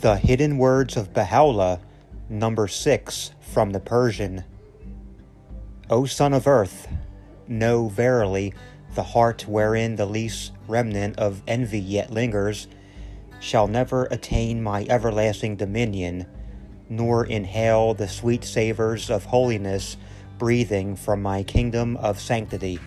The Hidden Words of Baha'u'llah, number 6 from the Persian. O Son of Earth, know verily the heart wherein the least remnant of envy yet lingers shall never attain my everlasting dominion, nor inhale the sweet savors of holiness breathing from my kingdom of sanctity.